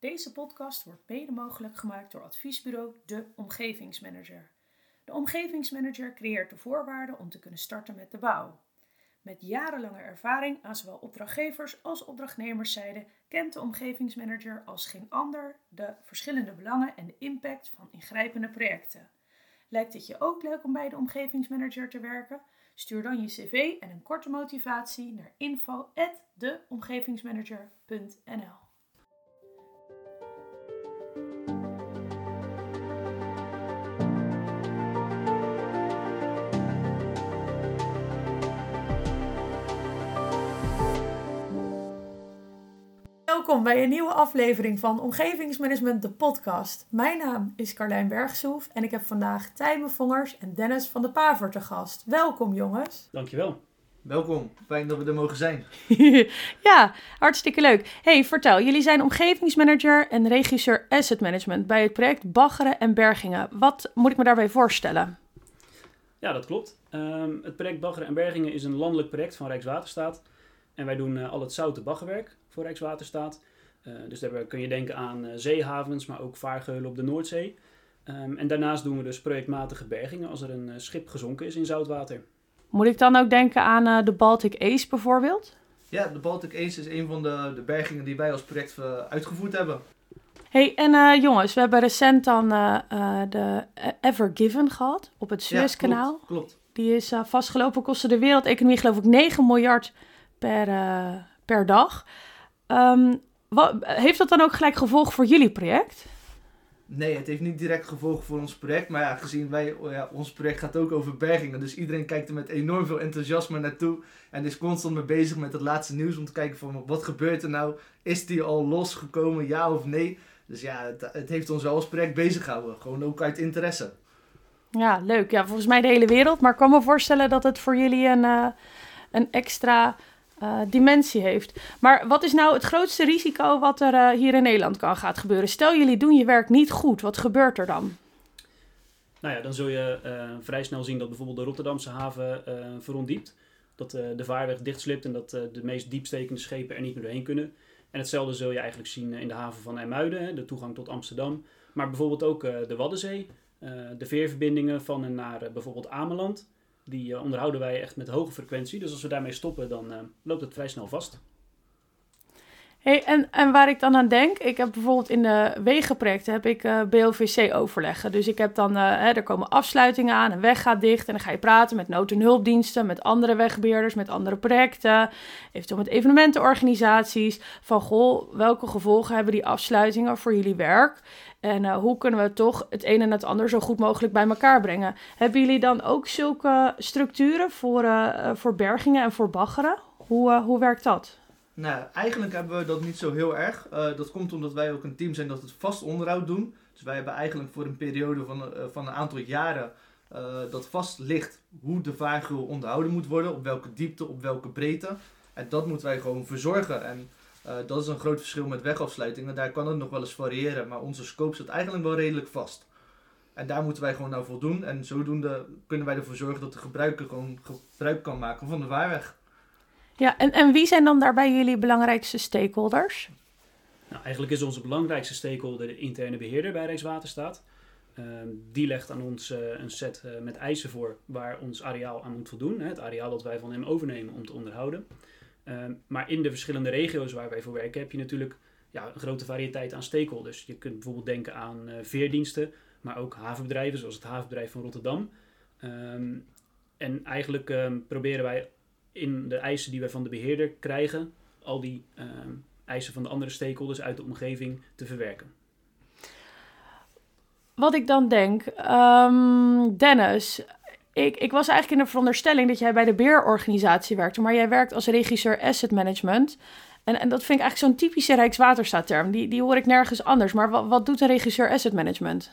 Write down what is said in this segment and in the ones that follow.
Deze podcast wordt mede mogelijk gemaakt door adviesbureau De Omgevingsmanager. De Omgevingsmanager creëert de voorwaarden om te kunnen starten met de bouw. Met jarenlange ervaring aan zowel opdrachtgevers als opdrachtnemerszijde kent de Omgevingsmanager als geen ander de verschillende belangen en de impact van ingrijpende projecten. Lijkt het je ook leuk om bij de Omgevingsmanager te werken? Stuur dan je cv en een korte motivatie naar info@deomgevingsmanager.nl. Welkom bij een nieuwe aflevering van Omgevingsmanagement, de podcast. Mijn naam is Carlijn Bergsoef en ik heb vandaag Tijmen Vongers en Dennis van de Paver te gast. Welkom jongens. Dankjewel. Welkom, fijn dat we er mogen zijn. ja, hartstikke leuk. Hey, vertel, jullie zijn omgevingsmanager en regisseur asset management bij het project Baggeren en Bergingen. Wat moet ik me daarbij voorstellen? Ja, dat klopt. Ehm, het project Baggeren en Bergingen is een landelijk project van Rijkswaterstaat. En wij doen uh, al het zoute baggerwerk voor Rijkswaterstaat. Uh, dus daar kun je denken aan uh, zeehavens, maar ook vaargeulen op de Noordzee. Um, en daarnaast doen we dus projectmatige bergingen als er een schip gezonken is in zoutwater. Moet ik dan ook denken aan de Baltic Ace bijvoorbeeld? Ja, de Baltic Ace is een van de, de bergingen die wij als project uitgevoerd hebben. hey, en jongens, we hebben recent dan de Ever Given gehad op het Suezkanaal. Ja, klopt, klopt. Die is vastgelopen, kostte de wereldeconomie geloof ik 9 miljard per, uh, per dag. Um, wat, heeft dat dan ook gelijk gevolg voor jullie project? Nee, het heeft niet direct gevolgen voor ons project. Maar ja, gezien wij, oh ja, ons project gaat ook over bergingen. Dus iedereen kijkt er met enorm veel enthousiasme naartoe. En is constant mee bezig met het laatste nieuws om te kijken van wat gebeurt er nou? Is die al losgekomen, ja of nee? Dus ja, het, het heeft ons wel als project bezig gehouden. Gewoon ook uit interesse. Ja, leuk. Ja, volgens mij de hele wereld. Maar ik kan me voorstellen dat het voor jullie een, uh, een extra uh, dimensie heeft. Maar wat is nou het grootste risico wat er uh, hier in Nederland kan gaat gebeuren? Stel jullie doen je werk niet goed, wat gebeurt er dan? Nou ja, dan zul je uh, vrij snel zien dat bijvoorbeeld de Rotterdamse haven verondiept. Dat de vaarweg dichtslipt en dat de meest diepstekende schepen er niet meer doorheen kunnen. En hetzelfde zul je eigenlijk zien in de haven van IJmuiden, de toegang tot Amsterdam. Maar bijvoorbeeld ook de Waddenzee, de veerverbindingen van en naar bijvoorbeeld Ameland die uh, onderhouden wij echt met hoge frequentie. Dus als we daarmee stoppen, dan uh, loopt het vrij snel vast. En, en waar ik dan aan denk, ik heb bijvoorbeeld in de wegenprojecten heb ik uh, BOVC overleggen. Dus ik heb dan, hè, er komen afsluitingen aan, een weg gaat dicht en dan ga je praten met nood- en hulpdiensten, met andere wegbeheerders, met andere projecten, eventueel met evenementenorganisaties. Van goh, welke gevolgen hebben die afsluitingen voor jullie werk? En uh, hoe kunnen we toch het een en het ander zo goed mogelijk bij elkaar brengen? Hebben jullie dan ook zulke structuren voor, voor bergingen en voor baggeren? Hoe, hoe werkt dat? Nou, eigenlijk hebben we dat niet zo heel erg. dat komt omdat wij ook een team zijn dat het vast onderhoud doen. Dus wij hebben eigenlijk voor een periode van, van een aantal jaren dat vast ligt hoe de vaargeul onderhouden moet worden. Op welke diepte, op welke breedte. En dat moeten wij gewoon verzorgen. En dat is een groot verschil met wegafsluitingen. Daar kan het nog wel eens variëren, maar onze scope zit eigenlijk wel redelijk vast. En daar moeten wij gewoon naar voldoen. En zodoende kunnen wij ervoor zorgen dat de gebruiker gewoon gebruik kan maken van de vaarweg. Ja, en, en wie zijn dan daarbij jullie belangrijkste stakeholders? Nou, eigenlijk is onze belangrijkste stakeholder de interne beheerder bij Rijkswaterstaat. Uh, die legt aan ons uh, een set uh, met eisen voor waar ons areaal aan moet voldoen. Hè, het areaal dat wij van hem overnemen om te onderhouden. Ehm, maar in de verschillende regio's waar wij voor werken heb je natuurlijk ja, een grote variëteit aan stakeholders. Je kunt bijvoorbeeld denken aan uh, veerdiensten, maar ook havenbedrijven zoals het havenbedrijf van Rotterdam. Um, en eigenlijk proberen wij in de eisen die wij van de beheerder krijgen, al die eisen van de andere stakeholders uit de omgeving te verwerken. Wat ik dan denk, Dennis, ik, ik was eigenlijk in de veronderstelling dat jij bij de beheerorganisatie werkte, maar jij werkt als regisseur asset management. En, en dat vind ik eigenlijk zo'n typische Rijkswaterstaat-term. Die, die hoor ik nergens anders. Maar wat, wat doet een regisseur asset management?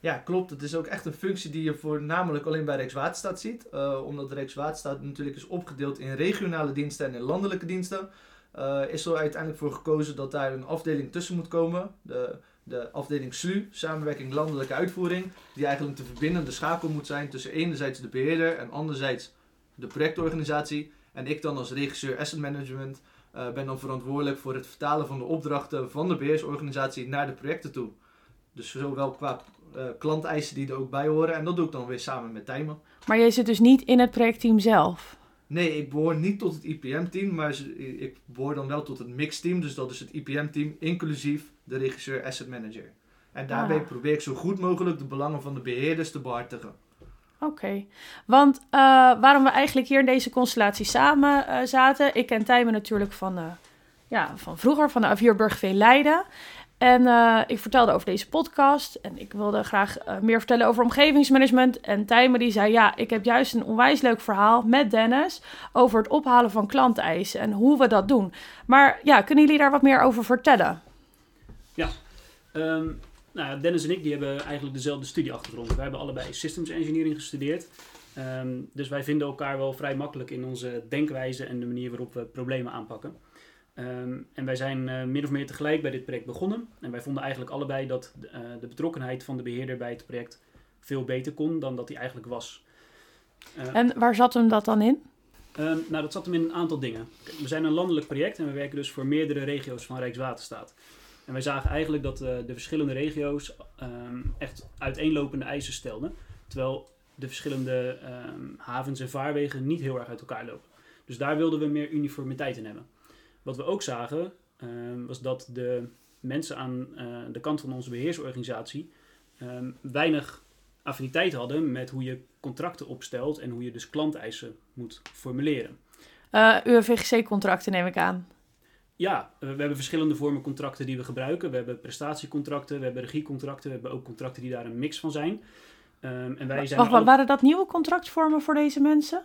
Ja, klopt. Het is ook echt een functie die je voornamelijk alleen bij Rijkswaterstaat ziet. Uh, omdat Rijkswaterstaat natuurlijk is opgedeeld in regionale diensten en in landelijke diensten. Uh, is er uiteindelijk voor gekozen dat daar een afdeling tussen moet komen. De de afdeling SLU, Samenwerking Landelijke Uitvoering, die eigenlijk de verbindende schakel moet zijn tussen enerzijds de beheerder en anderzijds de projectorganisatie. En ik dan als regisseur asset management uh, ben dan verantwoordelijk voor het vertalen van de opdrachten van de beheersorganisatie naar de projecten toe. Dus zowel qua uh, klanteisen die er ook bij horen. En dat doe ik dan weer samen met Tijmen. Maar jij zit dus niet in het projectteam zelf? Nee, ik behoor niet tot het IPM-team, maar ik behoor dan wel tot het mix-team. Dus dat is het IPM-team, inclusief de regisseur Asset Manager. En daarbij ah. probeer ik zo goed mogelijk de belangen van de beheerders te behartigen. Oké, want uh, waarom we eigenlijk hier in deze constellatie samen uh, zaten. Ik ken Tijmen natuurlijk van, uh, ja, van vroeger, van de A4 Burgveen Leiden. En ik vertelde over deze podcast en ik wilde graag meer vertellen over omgevingsmanagement. En Tijmen die zei, ja, ik heb juist een onwijs leuk verhaal met Dennis over het ophalen van klanteisen en hoe we dat doen. Maar ja, kunnen jullie daar wat meer over vertellen? Ja, um, nou, Dennis en ik die hebben eigenlijk dezelfde studieachtergrond. Wij hebben allebei systems engineering gestudeerd. Um, dus wij vinden elkaar wel vrij makkelijk in onze denkwijze en de manier waarop we problemen aanpakken. Um, en wij zijn uh, min of meer tegelijk bij dit project begonnen. En wij vonden eigenlijk allebei dat uh, de betrokkenheid van de beheerder bij het project veel beter kon dan dat hij eigenlijk was. Uh, en waar zat hem dat dan in? Um, nou, dat zat hem in een aantal dingen. We zijn een landelijk project en we werken dus voor meerdere regio's van Rijkswaterstaat. En wij zagen eigenlijk dat de verschillende regio's um, echt uiteenlopende eisen stelden. Terwijl de verschillende havens en vaarwegen niet heel erg uit elkaar lopen. Dus daar wilden we meer uniformiteit in hebben. Wat we ook zagen, um, was dat de mensen aan uh, de kant van onze beheersorganisatie weinig affiniteit hadden met hoe je contracten opstelt en hoe je dus klanteisen moet formuleren. Uh, uw VGC-contracten neem ik aan. Ja, we hebben verschillende vormen contracten die we gebruiken. We hebben prestatiecontracten, we hebben regiecontracten, we hebben ook contracten die daar een mix van zijn. Um, en wij zijn Wacht, waren dat nieuwe contractvormen voor deze mensen?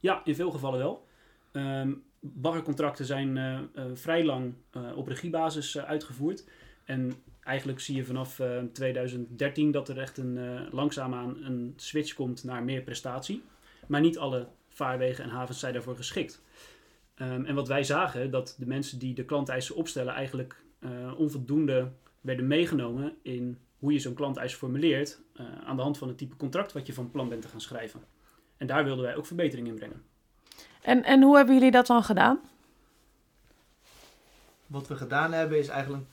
Ja, in veel gevallen wel. Um, baggercontracten zijn uh, uh, vrij lang uh, op regiebasis uitgevoerd. En eigenlijk zie je vanaf 2013 dat er echt een, langzaamaan een switch komt naar meer prestatie. Maar niet alle vaarwegen en havens zijn daarvoor geschikt. Um, en wat wij zagen, dat de mensen die de klanteisen opstellen eigenlijk onvoldoende werden meegenomen in hoe je zo'n klanteis formuleert aan de hand van het type contract wat je van plan bent te gaan schrijven. En daar wilden wij ook verbetering in brengen. En, en hoe hebben jullie dat dan gedaan? Wat we gedaan hebben is eigenlijk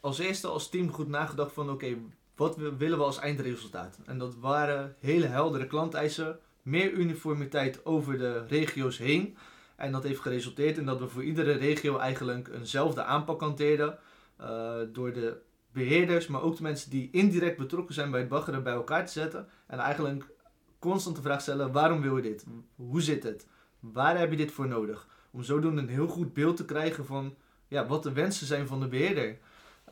als eerste als team goed nagedacht van oké, wat willen we als eindresultaat? En dat waren hele heldere klanteisen, meer uniformiteit over de regio's heen. En dat heeft geresulteerd in dat we voor iedere regio eigenlijk eenzelfde aanpak hanteerden. Uh, door de beheerders, maar ook de mensen die indirect betrokken zijn bij het baggeren bij elkaar te zetten. En eigenlijk constant de vraag stellen, waarom wil je dit? Hoe zit het? Waar heb je dit voor nodig? Om zodoende een heel goed beeld te krijgen van ja, wat de wensen zijn van de beheerder.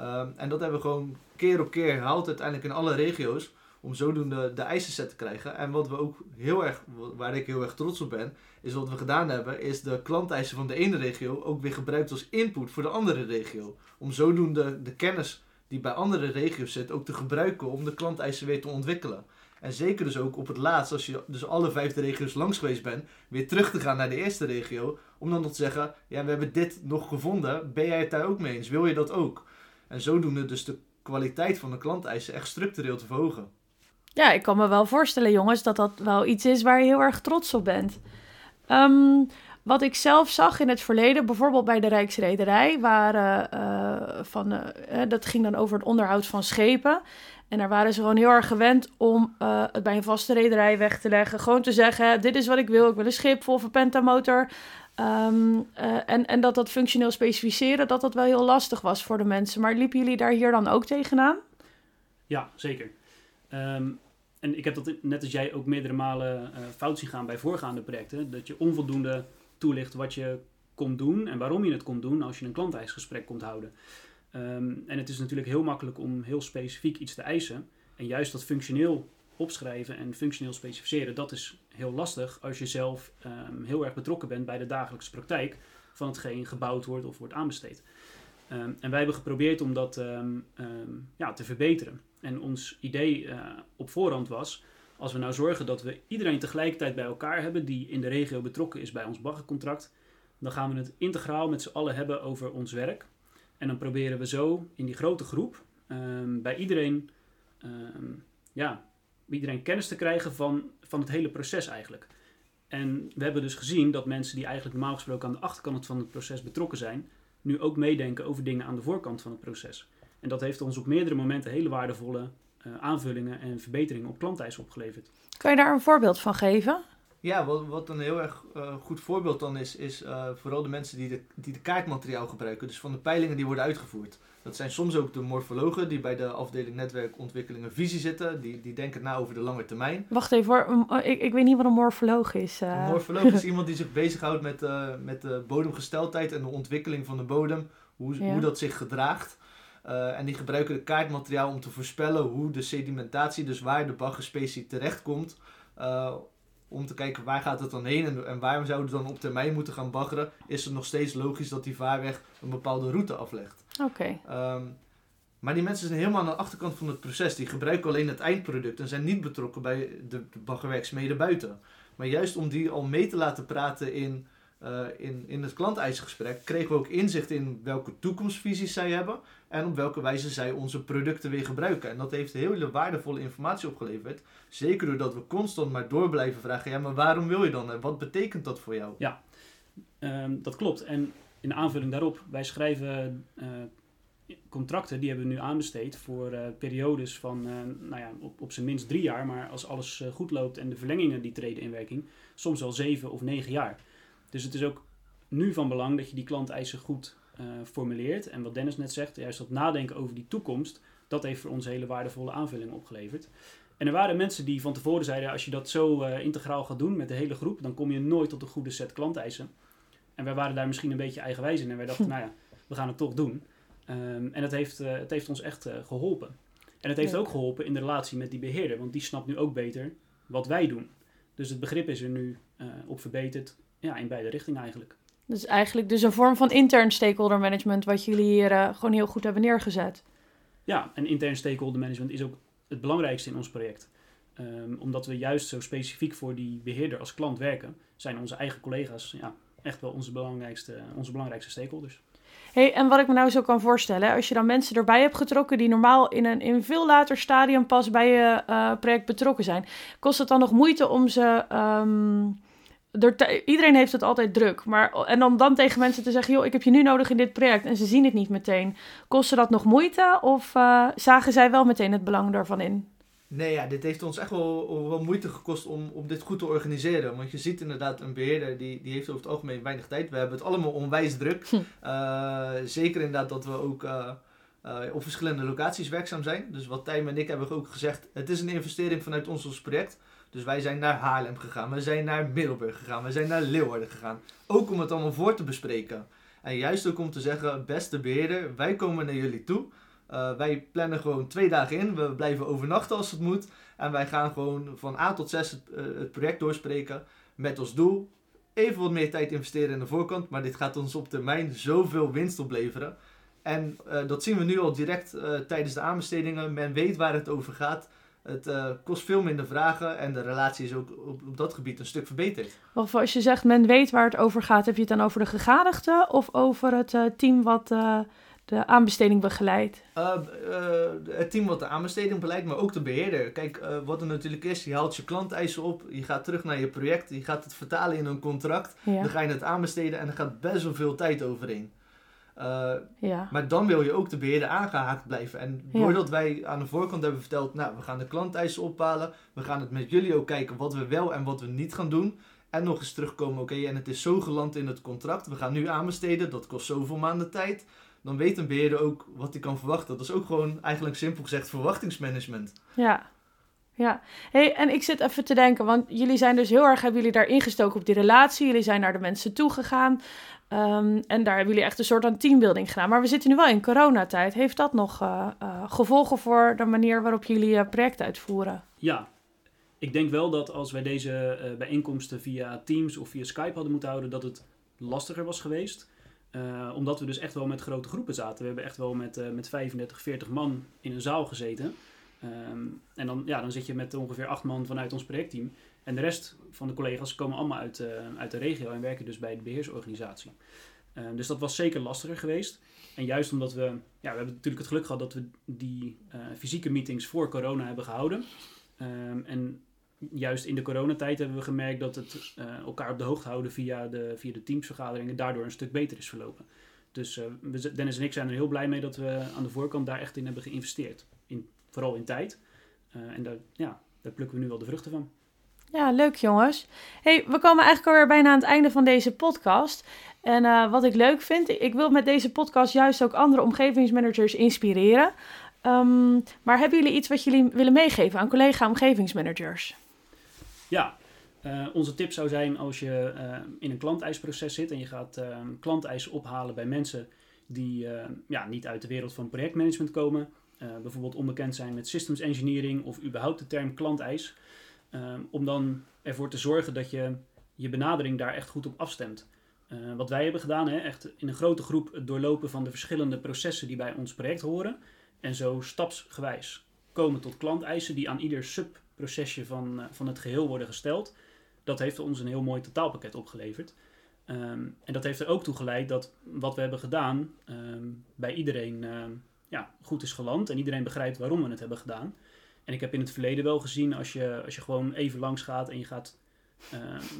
Uh, en dat hebben we gewoon keer op keer herhaald uiteindelijk in alle regio's om zodoende de eisen set te krijgen. En wat we ook heel erg, waar ik heel erg trots op ben, is wat we gedaan hebben, is de klanteisen van de ene regio ook weer gebruikt als input voor de andere regio. Om zodoende de kennis die bij andere regio's zit ook te gebruiken om de klanteisen weer te ontwikkelen. En zeker dus ook op het laatst, als je dus alle vijfde regio's langs geweest bent, weer terug te gaan naar de eerste regio. Om dan nog te zeggen, ja we hebben dit nog gevonden, ben jij het daar ook mee eens? Wil je dat ook? En zodoende dus de kwaliteit van de klanteisen echt structureel te verhogen. Ja, ik kan me wel voorstellen, jongens, dat dat wel iets is waar je heel erg trots op bent. Um, wat ik zelf zag in het verleden, bijvoorbeeld bij de Rijksrederij, waren uh, van, uh, dat ging dan over het onderhoud van schepen. En daar waren ze gewoon heel erg gewend om uh, het bij een vaste rederij weg te leggen. Gewoon te zeggen, dit is wat ik wil, ik wil een schip vol verpentamotor. Um, en, en dat dat functioneel specificeren, dat dat wel heel lastig was voor de mensen. Maar liepen jullie daar hier dan ook tegenaan? Ja, zeker. Um, en ik heb dat net als jij ook meerdere malen uh, fout zien gaan bij voorgaande projecten. Dat je onvoldoende toelicht wat je komt doen en waarom je het komt doen als je een klanteisgesprek komt houden. Um, en het is natuurlijk heel makkelijk om heel specifiek iets te eisen. En juist dat functioneel opschrijven en functioneel specificeren, dat is heel lastig als je zelf um, heel erg betrokken bent bij de dagelijkse praktijk van hetgeen gebouwd wordt of wordt aanbesteed. Um, en wij hebben geprobeerd om dat ja, te verbeteren. En ons idee uh, op voorhand was, als we nou zorgen dat we iedereen tegelijkertijd bij elkaar hebben die in de regio betrokken is bij ons baggercontract, dan gaan we het integraal met z'n allen hebben over ons werk. En dan proberen we zo in die grote groep um, bij iedereen, um, ja, iedereen kennis te krijgen van, van het hele proces eigenlijk. En we hebben dus gezien dat mensen die eigenlijk normaal gesproken aan de achterkant van het proces betrokken zijn, nu ook meedenken over dingen aan de voorkant van het proces. En dat heeft ons op meerdere momenten hele waardevolle uh, aanvullingen en verbeteringen op klanteisen opgeleverd. Kan je daar een voorbeeld van geven? Ja, wat, wat een heel erg uh, goed voorbeeld dan is, is uh, vooral de mensen die de, die de kaartmateriaal gebruiken. Dus van de peilingen die worden uitgevoerd. Dat zijn soms ook de morfologen die bij de afdeling netwerkontwikkelingen visie zitten. Die, die denken na over de lange termijn. Wacht even hoor, oh, ik, ik weet niet wat een morfoloog is. Uh. Een morfoloog is iemand die zich bezighoudt met, met de bodemgesteldheid en de ontwikkeling van de bodem. Hoe, ja. hoe dat zich gedraagt. Uh, en die gebruiken het kaartmateriaal om te voorspellen hoe de sedimentatie, dus waar de baggerspecie terechtkomt, uh, om te kijken waar gaat het dan heen en, en waar zouden we dan op termijn moeten gaan baggeren, is het nog steeds logisch dat die vaarweg een bepaalde route aflegt. Oké. Okay. Um, maar die mensen zijn helemaal aan de achterkant van het proces. Die gebruiken alleen het eindproduct en zijn niet betrokken bij de, de baggerwerksmeden buiten. Maar juist om die al mee te laten praten in, uh, in, in het klanteisengesprek, kregen we ook inzicht in welke toekomstvisies zij hebben en op welke wijze zij onze producten weer gebruiken. En dat heeft hele waardevolle informatie opgeleverd. Zeker doordat we constant maar door blijven vragen, ja, maar waarom wil je dan en wat betekent dat voor jou? Ja, um, dat klopt. En in aanvulling daarop, wij schrijven uh, contracten, die hebben we nu aanbesteed voor uh, periodes van, uh, nou ja, op, op zijn minst drie jaar, maar als alles goed loopt en de verlengingen die treden in werking, soms wel zeven of negen jaar. Dus het is ook nu van belang dat je die klanteisen goed uh, formuleert. En wat Dennis net zegt, juist dat nadenken over die toekomst, dat heeft voor ons hele waardevolle aanvullingen opgeleverd. En er waren mensen die van tevoren zeiden, als je dat zo uh, integraal gaat doen met de hele groep, dan kom je nooit tot een goede set klanteisen. En wij waren daar misschien een beetje eigenwijs in en wij dachten, nou ja, we gaan het toch doen. Um, en het heeft, uh, het heeft ons echt geholpen. En het heeft ja. ook geholpen in de relatie met die beheerder, want die snapt nu ook beter wat wij doen. Dus het begrip is er nu op verbeterd, ja, in beide richtingen eigenlijk. Dus eigenlijk dus een vorm van intern stakeholder management, wat jullie hier uh, gewoon heel goed hebben neergezet. Ja, en intern stakeholder management is ook het belangrijkste in ons project. Um, omdat we juist zo specifiek voor die beheerder als klant werken, zijn onze eigen collega's ja, echt wel onze belangrijkste, onze belangrijkste stakeholders. Hey, en wat ik me nou zo kan voorstellen, als je dan mensen erbij hebt getrokken die normaal in een in veel later stadium pas bij je uh, project betrokken zijn, kost het dan nog moeite om ze um, iedereen heeft het altijd druk. Maar, en om dan tegen mensen te zeggen: joh, ik heb je nu nodig in dit project. En ze zien het niet meteen. Kostte dat nog moeite? Of uh, zagen zij wel meteen het belang daarvan in? Nee, ja, dit heeft ons echt wel, wel moeite gekost om, om dit goed te organiseren. Want je ziet inderdaad een beheerder die, die heeft over het algemeen weinig tijd. We hebben het allemaal onwijs druk. Hm. Uh, zeker inderdaad dat we ook uh, uh, op verschillende locaties werkzaam zijn. Dus wat Tijm en ik hebben ook gezegd, het is een investering vanuit ons als project. Dus wij zijn naar Haarlem gegaan, we zijn naar Middelburg gegaan, we zijn naar Leeuwarden gegaan. Ook om het allemaal voor te bespreken. En juist ook om te zeggen, beste beheerder, wij komen naar jullie toe. Uh, wij plannen gewoon twee dagen in, we blijven overnachten als het moet. En wij gaan gewoon van A tot Z het, het project doorspreken met als doel even wat meer tijd investeren in de voorkant. Maar dit gaat ons op termijn zoveel winst opleveren. En uh, dat zien we nu al direct tijdens de aanbestedingen. Men weet waar het over gaat. Het uh, kost veel minder vragen en de relatie is ook op, op dat gebied een stuk verbeterd. Of als je zegt men weet waar het over gaat, heb je het dan over de gegadigden of over het uh, team wat uh, de aanbesteding begeleidt? het team wat de aanbesteding begeleidt, maar ook de beheerder. Kijk, wat er natuurlijk is, je haalt je klanteisen op, je gaat terug naar je project, je gaat het vertalen in een contract, ja. dan ga je het aanbesteden en er gaat best wel veel tijd overheen. Uh, ja. Maar dan wil je ook de beheerder aangehaakt blijven. En doordat ja. wij aan de voorkant hebben verteld, nou, we gaan de klanteisen ophalen. We gaan het met jullie ook kijken wat we wel en wat we niet gaan doen. En nog eens terugkomen, oké, okay, en het is zo geland in het contract. We gaan nu aanbesteden, dat kost zoveel maanden tijd. Dan weet een beheerder ook wat hij kan verwachten. Dat is ook gewoon eigenlijk simpel gezegd verwachtingsmanagement. Ja, ja, hey, en ik zit even te denken, want jullie zijn dus heel erg, hebben jullie daar ingestoken op die relatie. Jullie zijn naar de mensen toegegaan. Um, en daar hebben jullie echt een soort van teambuilding gedaan. Maar we zitten nu wel in coronatijd. Heeft dat nog uh, uh, gevolgen voor de manier waarop jullie uh, project uitvoeren? Ja, ik denk wel dat als wij deze bijeenkomsten via Teams of via Skype hadden moeten houden, dat het lastiger was geweest. omdat we dus echt wel met grote groepen zaten. We hebben echt wel met, met 35, 40 man in een zaal gezeten. Um, en dan, ja, dan zit je met ongeveer acht man vanuit ons projectteam. En de rest van de collega's komen allemaal uit, uh, uit de regio en werken dus bij de beheersorganisatie. Uh, dus dat was zeker lastiger geweest. En juist omdat we, ja, we hebben natuurlijk het geluk gehad dat we die uh, fysieke meetings voor corona hebben gehouden. Um, en juist in de coronatijd hebben we gemerkt dat het eh, elkaar op de hoogte houden via de, via de teamsvergaderingen daardoor een stuk beter is verlopen. Dus Dennis en ik zijn er heel blij mee dat we aan de voorkant daar echt in hebben geïnvesteerd. Vooral in tijd. Uh, en daar, ja, daar plukken we nu wel de vruchten van. Ja, leuk jongens. Hey, we komen eigenlijk alweer bijna aan het einde van deze podcast. En uh, wat ik leuk vind, ik wil met deze podcast juist ook andere omgevingsmanagers inspireren. Um, maar hebben jullie iets wat jullie willen meegeven aan collega omgevingsmanagers? Ja, uh, onze tip zou zijn als je uh, in een klanteisproces zit en je gaat klanteisen ophalen bij mensen die ja, niet uit de wereld van projectmanagement komen. Bijvoorbeeld onbekend zijn met systems engineering of überhaupt de term klanteis. om dan ervoor te zorgen dat je je benadering daar echt goed op afstemt. wat wij hebben gedaan, hè, echt in een grote groep het doorlopen van de verschillende processen die bij ons project horen. En zo stapsgewijs komen tot klanteisen die aan ieder subprocesje van, van het geheel worden gesteld dat heeft ons een heel mooi totaalpakket opgeleverd. Um, en dat heeft er ook toe geleid dat wat we hebben gedaan um, bij iedereen ja, goed is geland en iedereen begrijpt waarom we het hebben gedaan. En ik heb in het verleden wel gezien als je, als je gewoon even langs gaat en je gaat,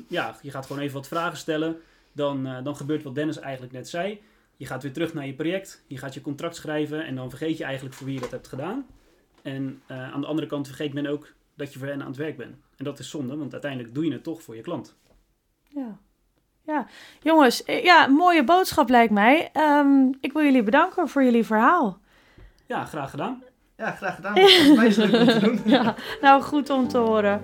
ja, je gaat gewoon even wat vragen stellen, dan, uh, dan gebeurt wat Dennis eigenlijk net zei. Je gaat weer terug naar je project, je gaat je contract schrijven en dan vergeet je eigenlijk voor wie je dat hebt gedaan. En uh, aan de andere kant vergeet men ook dat je voor hen aan het werk bent. En dat is zonde, want uiteindelijk doe je het toch voor je klant. Ja. Ja, jongens, eh, ja, mooie boodschap lijkt mij. Um, ik wil jullie bedanken voor jullie verhaal. Ja, graag gedaan. Ja, graag gedaan. Volgens mij is het leuk om te doen. ja, nou, goed om te horen.